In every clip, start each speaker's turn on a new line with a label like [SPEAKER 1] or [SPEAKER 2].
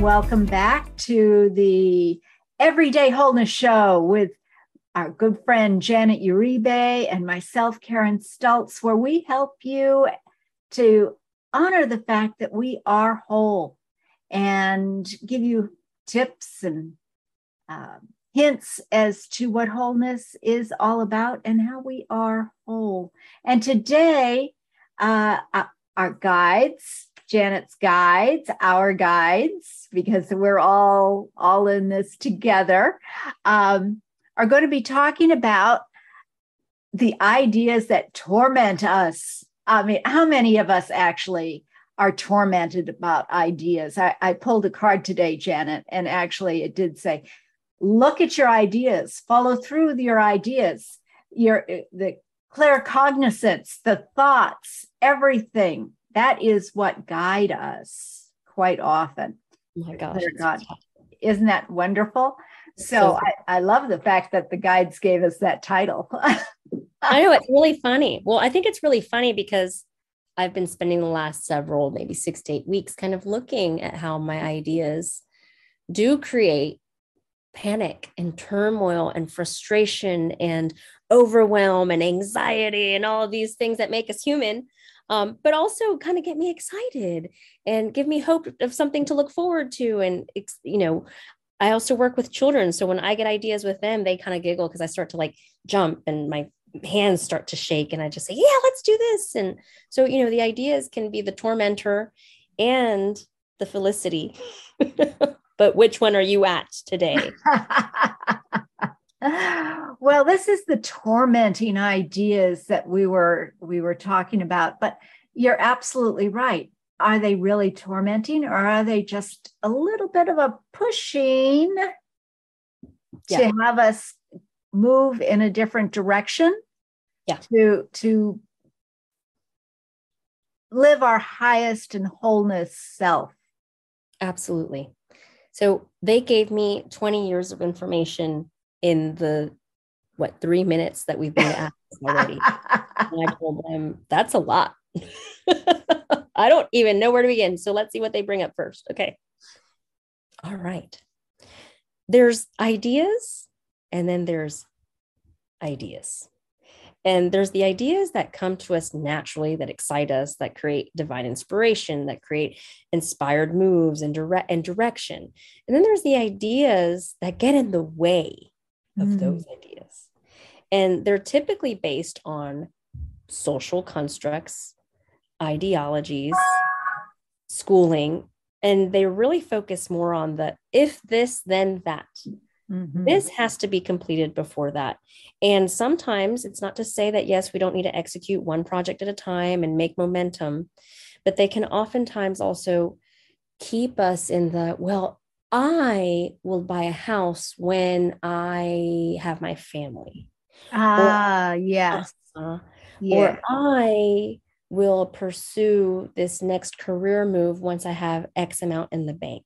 [SPEAKER 1] welcome back to the Everyday Wholeness Show with our good friend Janet Uribe and myself, Karen Stultz, where we help you to honor the fact that we are whole and give you tips and uh, hints as to what wholeness is all about and how we are whole. And today, uh, uh our guides, Janet's guides, our guides, because we're all all in this together, um, are going to be talking about the ideas that torment us. I mean, how many of us actually are tormented about ideas? I, I pulled a card today, Janet, and actually it did say, look at your ideas, follow through with your ideas, your the claircognizance, the thoughts, everything. That is what guide us quite often.
[SPEAKER 2] Oh my gosh.
[SPEAKER 1] God. Isn't that wonderful? So I, I love the fact that the guides gave us that title.
[SPEAKER 2] I know it's really funny. Well, I think it's really funny because I've been spending the last several, maybe six to eight weeks, kind of looking at how my ideas do create panic and turmoil and frustration and overwhelm and anxiety and all of these things that make us human um, but also kind of get me excited and give me hope of something to look forward to and you know i also work with children so when i get ideas with them they kind of giggle because i start to like jump and my hands start to shake and i just say yeah let's do this. And so you know the ideas can be the tormentor and the felicity. But which one are you at today
[SPEAKER 1] well this is the tormenting ideas that we were we were talking about but you're absolutely right. Are they really tormenting or are they just a little bit of a pushing yeah. to have us move in a different direction?
[SPEAKER 2] Yeah.
[SPEAKER 1] To to live our highest and wholeness self.
[SPEAKER 2] Absolutely. So they gave me 20 years of information in the what three minutes that we've been at already. and I told them that's a lot. I don't even know where to begin. So let's see what they bring up first. Okay. All right. There's ideas and then there's ideas. And there's the ideas that come to us naturally that excite us, that create divine inspiration, that create inspired moves and direct and direction. And then there's the ideas that get in the way of mm. those ideas. And they're typically based on social constructs, ideologies, schooling, and they really focus more on the if this, then that. Mm-hmm. This has to be completed before that. And sometimes it's not to say that, yes, we don't need to execute one project at a time and make momentum, but they can oftentimes also keep us in the, well, I will buy a house when I have my family.
[SPEAKER 1] Ah, yes.
[SPEAKER 2] Uh, yeah. Or I will pursue this next career move once I have X amount in the bank.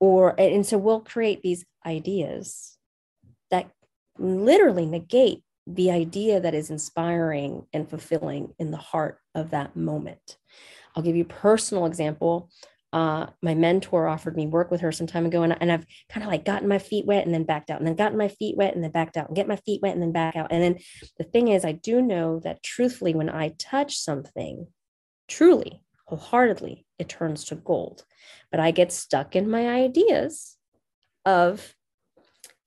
[SPEAKER 2] Or, and so we'll create these ideas that literally negate the idea that is inspiring and fulfilling in the heart of that moment. I'll give you a personal example uh, my mentor offered me work with her some time ago, and, and I've kind of like gotten my feet wet and then backed out, and then gotten my feet wet and then backed out, and get my feet wet and then back out. And then the thing is, I do know that truthfully, when I touch something, truly, wholeheartedly, it turns to gold. But I get stuck in my ideas of,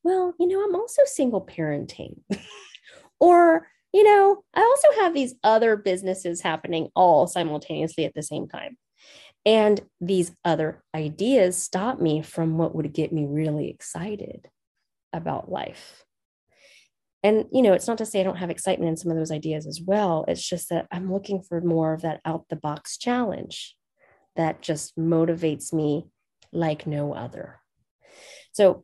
[SPEAKER 2] well, you know, I'm also single parenting, or you know, I also have these other businesses happening all simultaneously at the same time. And these other ideas stop me from what would get me really excited about life. And, you know, it's not to say I don't have excitement in some of those ideas as well. It's just that I'm looking for more of that out the box challenge that just motivates me like no other. So,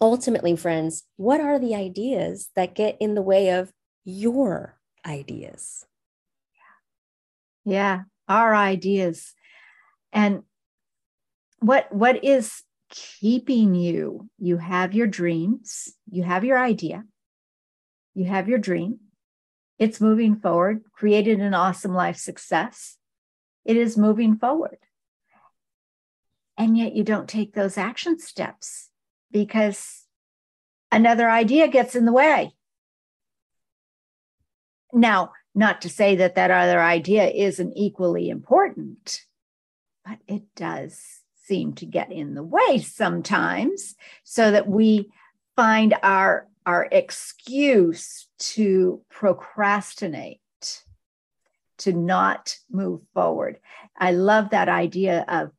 [SPEAKER 2] ultimately, friends, what are the ideas that get in the way of your ideas?
[SPEAKER 1] Yeah, our ideas and what what is keeping you? You have your dreams you have your idea you have your dream. It's moving forward created an awesome life success. It is moving forward. And yet you don't take those action steps because another idea gets in the way. Now, not to say that that other idea isn't equally important, but it does seem to get in the way sometimes so that we find our our excuse to procrastinate to not move forward. I love that idea of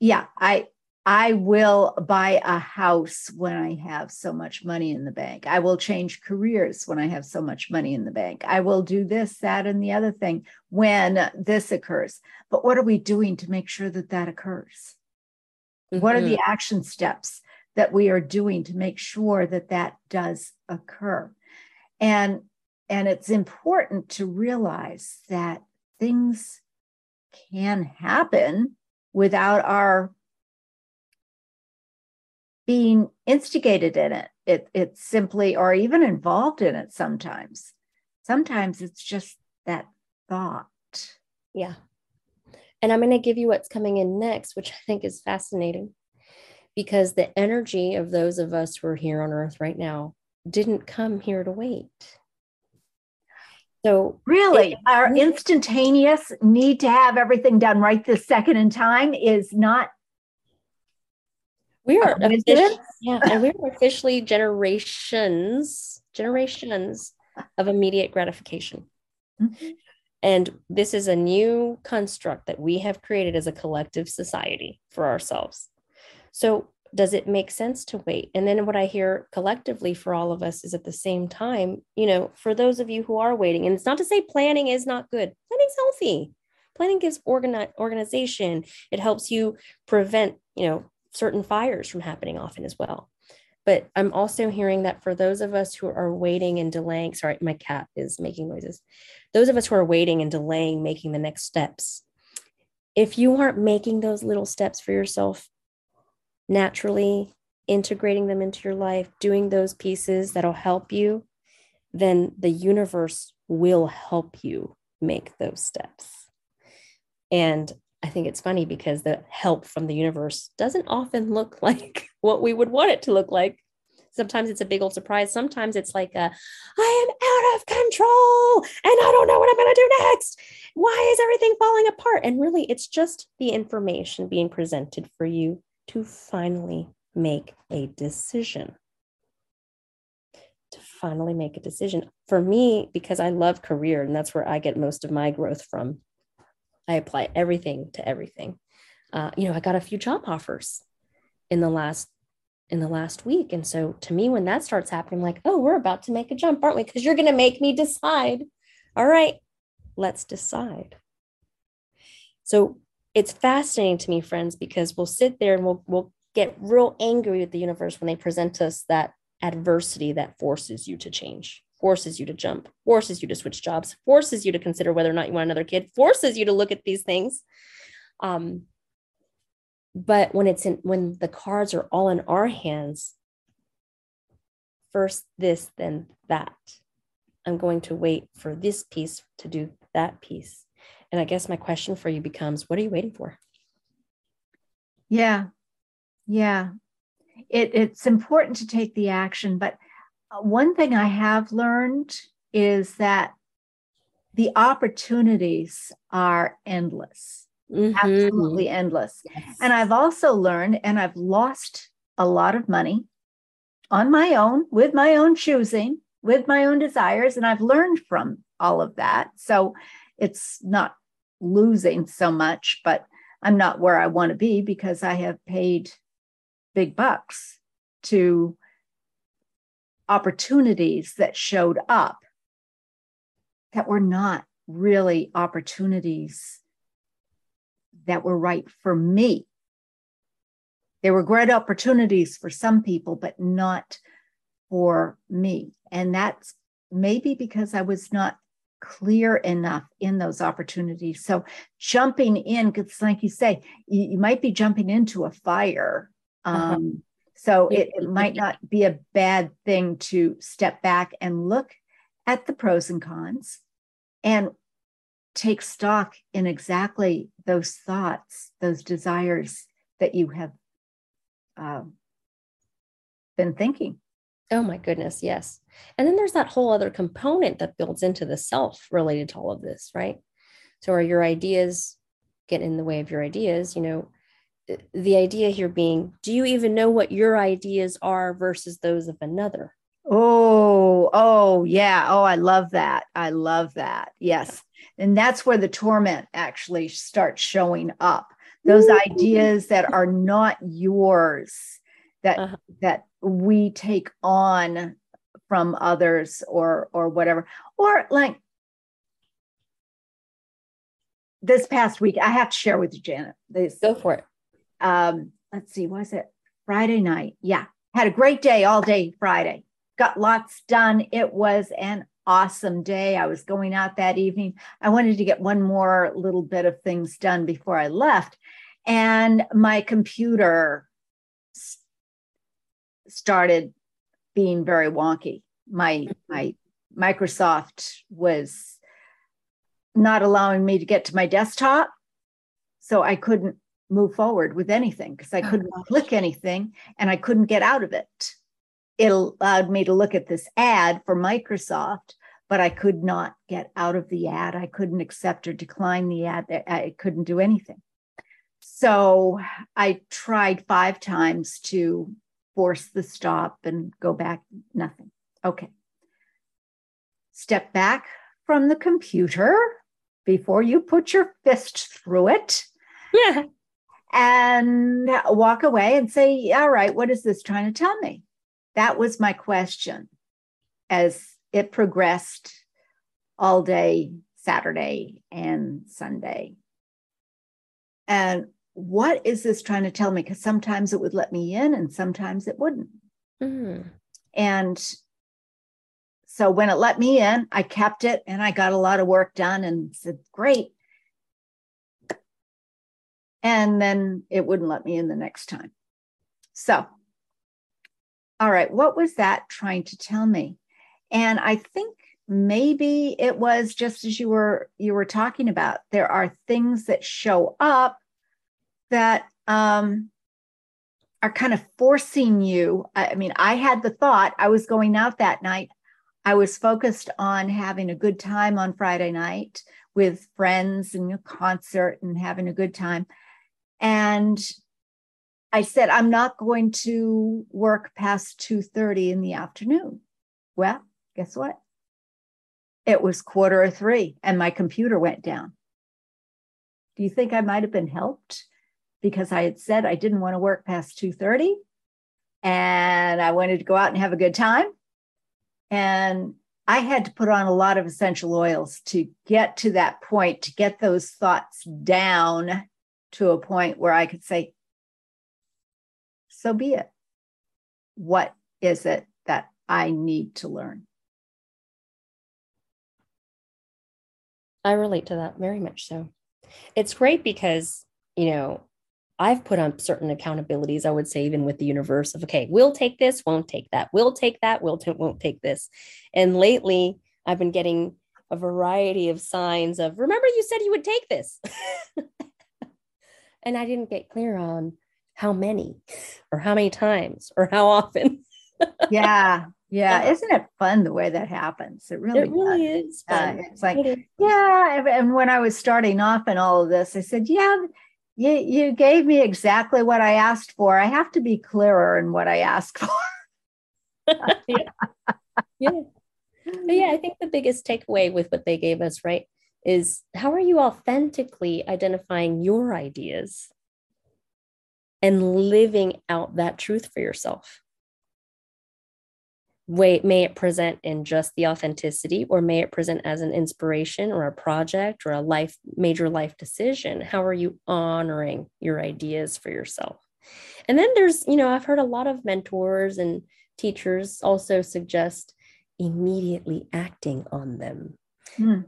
[SPEAKER 1] yeah i I will buy a house when I have so much money in the bank. I will change careers when I have so much money in the bank. I will do this, that, and the other thing when this occurs. But what are we doing to make sure that that occurs? Mm-hmm. What are the mm-hmm. action steps that we are doing to make sure that that does occur? And and it's important to realize that things can happen without our being instigated in it. It it's simply or even involved in it sometimes. Sometimes it's just that thought.
[SPEAKER 2] Yeah. And I'm going to give you what's coming in next, which I think is fascinating because the energy of those of us who are here on earth right now didn't come here to wait. So,
[SPEAKER 1] really, it, our instantaneous need to have everything done right this second in time is not
[SPEAKER 2] we are officially, yeah, and we are officially generations, generations of immediate gratification. Mm-hmm. And this is a new construct that we have created as a collective society for ourselves. So, does it make sense to wait? And then what I hear collectively for all of us is at the same time, you know, for those of you who are waiting, and it's not to say planning is not good, planning's healthy. Planning gives organi- organization, it helps you prevent, you know, certain fires from happening often as well. But I'm also hearing that for those of us who are waiting and delaying, sorry, my cat is making noises. Those of us who are waiting and delaying making the next steps, if you aren't making those little steps for yourself naturally, integrating them into your life, doing those pieces that'll help you, then the universe will help you make those steps. And I think it's funny because the help from the universe doesn't often look like what we would want it to look like. Sometimes it's a big old surprise. Sometimes it's like a, I am out of control and I don't know what I'm going to do next. Why is everything falling apart? And really, it's just the information being presented for you to finally make a decision. To finally make a decision. For me, because I love career and that's where I get most of my growth from I apply everything to everything. Uh, you know, I got a few job offers in the last in the last week, and so to me, when that starts happening, I'm like, oh, we're about to make a jump, aren't we? Because you're going to make me decide. All right, let's decide. So it's fascinating to me, friends, because we'll sit there and we'll we'll get real angry with the universe when they present us that adversity that forces you to change forces you to jump, forces you to switch jobs, forces you to consider whether or not you want another kid, forces you to look at these things. Um, but when it's in when the cards are all in our hands, first this, then that. I'm going to wait for this piece to do that piece. And I guess my question for you becomes what are you waiting for?
[SPEAKER 1] Yeah. Yeah. It, it's important to take the action, but one thing I have learned is that the opportunities are endless, mm-hmm. absolutely endless. Yes. And I've also learned, and I've lost a lot of money on my own, with my own choosing, with my own desires. And I've learned from all of that. So it's not losing so much, but I'm not where I want to be because I have paid big bucks to opportunities that showed up that were not really opportunities that were right for me. They were great opportunities for some people, but not for me. And that's maybe because I was not clear enough in those opportunities. So jumping in, because like you say, you, you, might be jumping into a fire. Uh-huh. Um, so it, it might not be a bad thing to step back and look at the pros and cons and take stock in exactly those thoughts, those desires that you have uh, been thinking.
[SPEAKER 2] Oh my goodness, yes. And then there's that whole other component that builds into the self related to all of this, right? So are your ideas get in the way of your ideas? You know, the idea here being, do you even know what your ideas are versus those of another?
[SPEAKER 1] Oh, oh, yeah. Oh, I love that. I love that. Yes. And that's where the torment actually starts showing up. Those Ooh. ideas that are not yours that uh-huh. that we take on from others or or whatever. Or like this past week, I have to share with you, Janet. This
[SPEAKER 2] go for it.
[SPEAKER 1] Um, let's see, was it Friday night? Yeah. Had a great day all day Friday got lots done. It was an awesome day. I was going out that evening. I wanted to get one more little bit of things done before I left. And my computer started being very wonky. My my Microsoft was not allowing me to get to my desktop. So I couldn't move forward with anything because I oh, couldn't click anything and I couldn't get out of it it allowed me to look at this ad for Microsoft, but I could not get out of the ad. I couldn't accept or decline the ad. I couldn't do anything. So I tried five times to force the stop and go back, nothing. Okay. Step back from the computer before you put your fist through it.
[SPEAKER 2] Yeah.
[SPEAKER 1] And walk away and say, All right, what is this trying to tell me? That was my question as it progressed all day Saturday and Sunday. And what is this trying to tell me? Because sometimes it would let me in and sometimes it wouldn't. Mm-hmm. And so when it let me in, I kept it and I got a lot of work done and said, great. And then it wouldn't let me in the next time. So all right, what was that trying to tell me? And I think maybe it was just as you were you were talking about there are things that show up that um are kind of forcing you i mean i had the thought i was going out that night i was focused on having a good time on friday night with friends and a concert and having a good time and I said, I'm not going to work past 2:30 in the afternoon. Well, guess what? It was quarter of three and my computer went down. Do you think I might have been helped? Because I had said I didn't want to work past 2:30 and I wanted to go out and have a good time. And I had to put on a lot of essential oils to get to that point, to get those thoughts down to a point where I could say, so be it. What is it that I need to learn?
[SPEAKER 2] I relate to that very much so. It's great because, you know, I've put on certain accountabilities, I would say, even with the universe of, okay, we'll take this, won't take that, we'll take that, we'll t- won't take this. And lately, I've been getting a variety of signs of, remember, you said you would take this. and I didn't get clear on how many or how many times or how often.
[SPEAKER 1] yeah. Yeah. Isn't it fun the way that happens? It really,
[SPEAKER 2] it really is.
[SPEAKER 1] Uh, it's like, it yeah. And when I was starting off in all of this, I said, yeah, you, you gave me exactly what I asked for. I have to be clearer in what I ask for.
[SPEAKER 2] yeah. yeah. But yeah, I think the biggest takeaway with what they gave us, right, is how are you authentically identifying your ideas and living out that truth for yourself. Wait, may it present in just the authenticity, or may it present as an inspiration or a project or a life major life decision? How are you honoring your ideas for yourself? And then there's, you know, I've heard a lot of mentors and teachers also suggest immediately acting on them. Mm.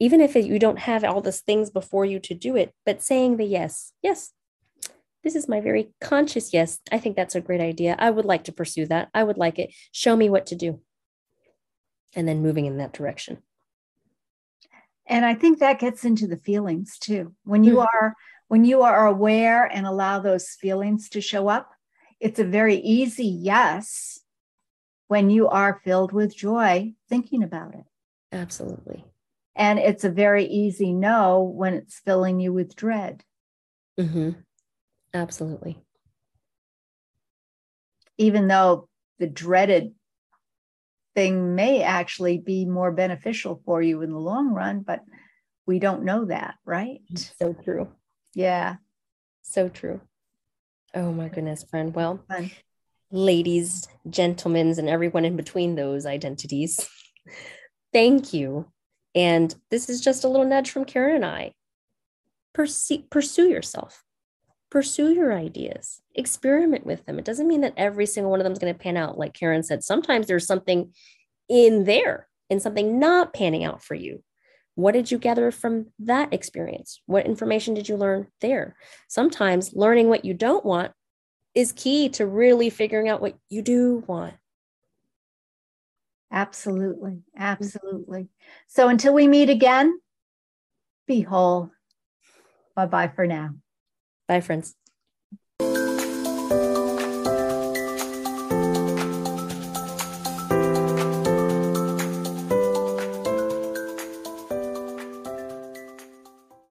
[SPEAKER 2] Even if you don't have all these things before you to do it, but saying the yes, yes, this is my very conscious yes. I think that's a great idea. I would like to pursue that. I would like it. Show me what to do. And then moving in that direction.
[SPEAKER 1] And I think that gets into the feelings too. When you mm-hmm. are when you are aware and allow those feelings to show up, it's a very easy yes when you are filled with joy thinking about it.
[SPEAKER 2] Absolutely.
[SPEAKER 1] And it's a very easy no when it's filling you with dread.
[SPEAKER 2] Mm-hmm. Absolutely.
[SPEAKER 1] Even though the dreaded thing may actually be more beneficial for you in the long run, but we don't know that, right?
[SPEAKER 2] So true.
[SPEAKER 1] Yeah.
[SPEAKER 2] So true. Oh my goodness, friend. Well, Fun. ladies, gentlemen, and everyone in between those identities, thank you. And this is just a little nudge from Karen and I. Pursue, pursue yourself, pursue your ideas, experiment with them. It doesn't mean that every single one of them is going to pan out. Like Karen said, sometimes there's something in there and something not panning out for you. What did you gather from that experience? What information did you learn there? Sometimes learning what you don't want is key to really figuring out what you do want.
[SPEAKER 1] Absolutely. Mm. Absolutely. So until we meet again, be whole. Bye bye for now.
[SPEAKER 2] Bye, friends.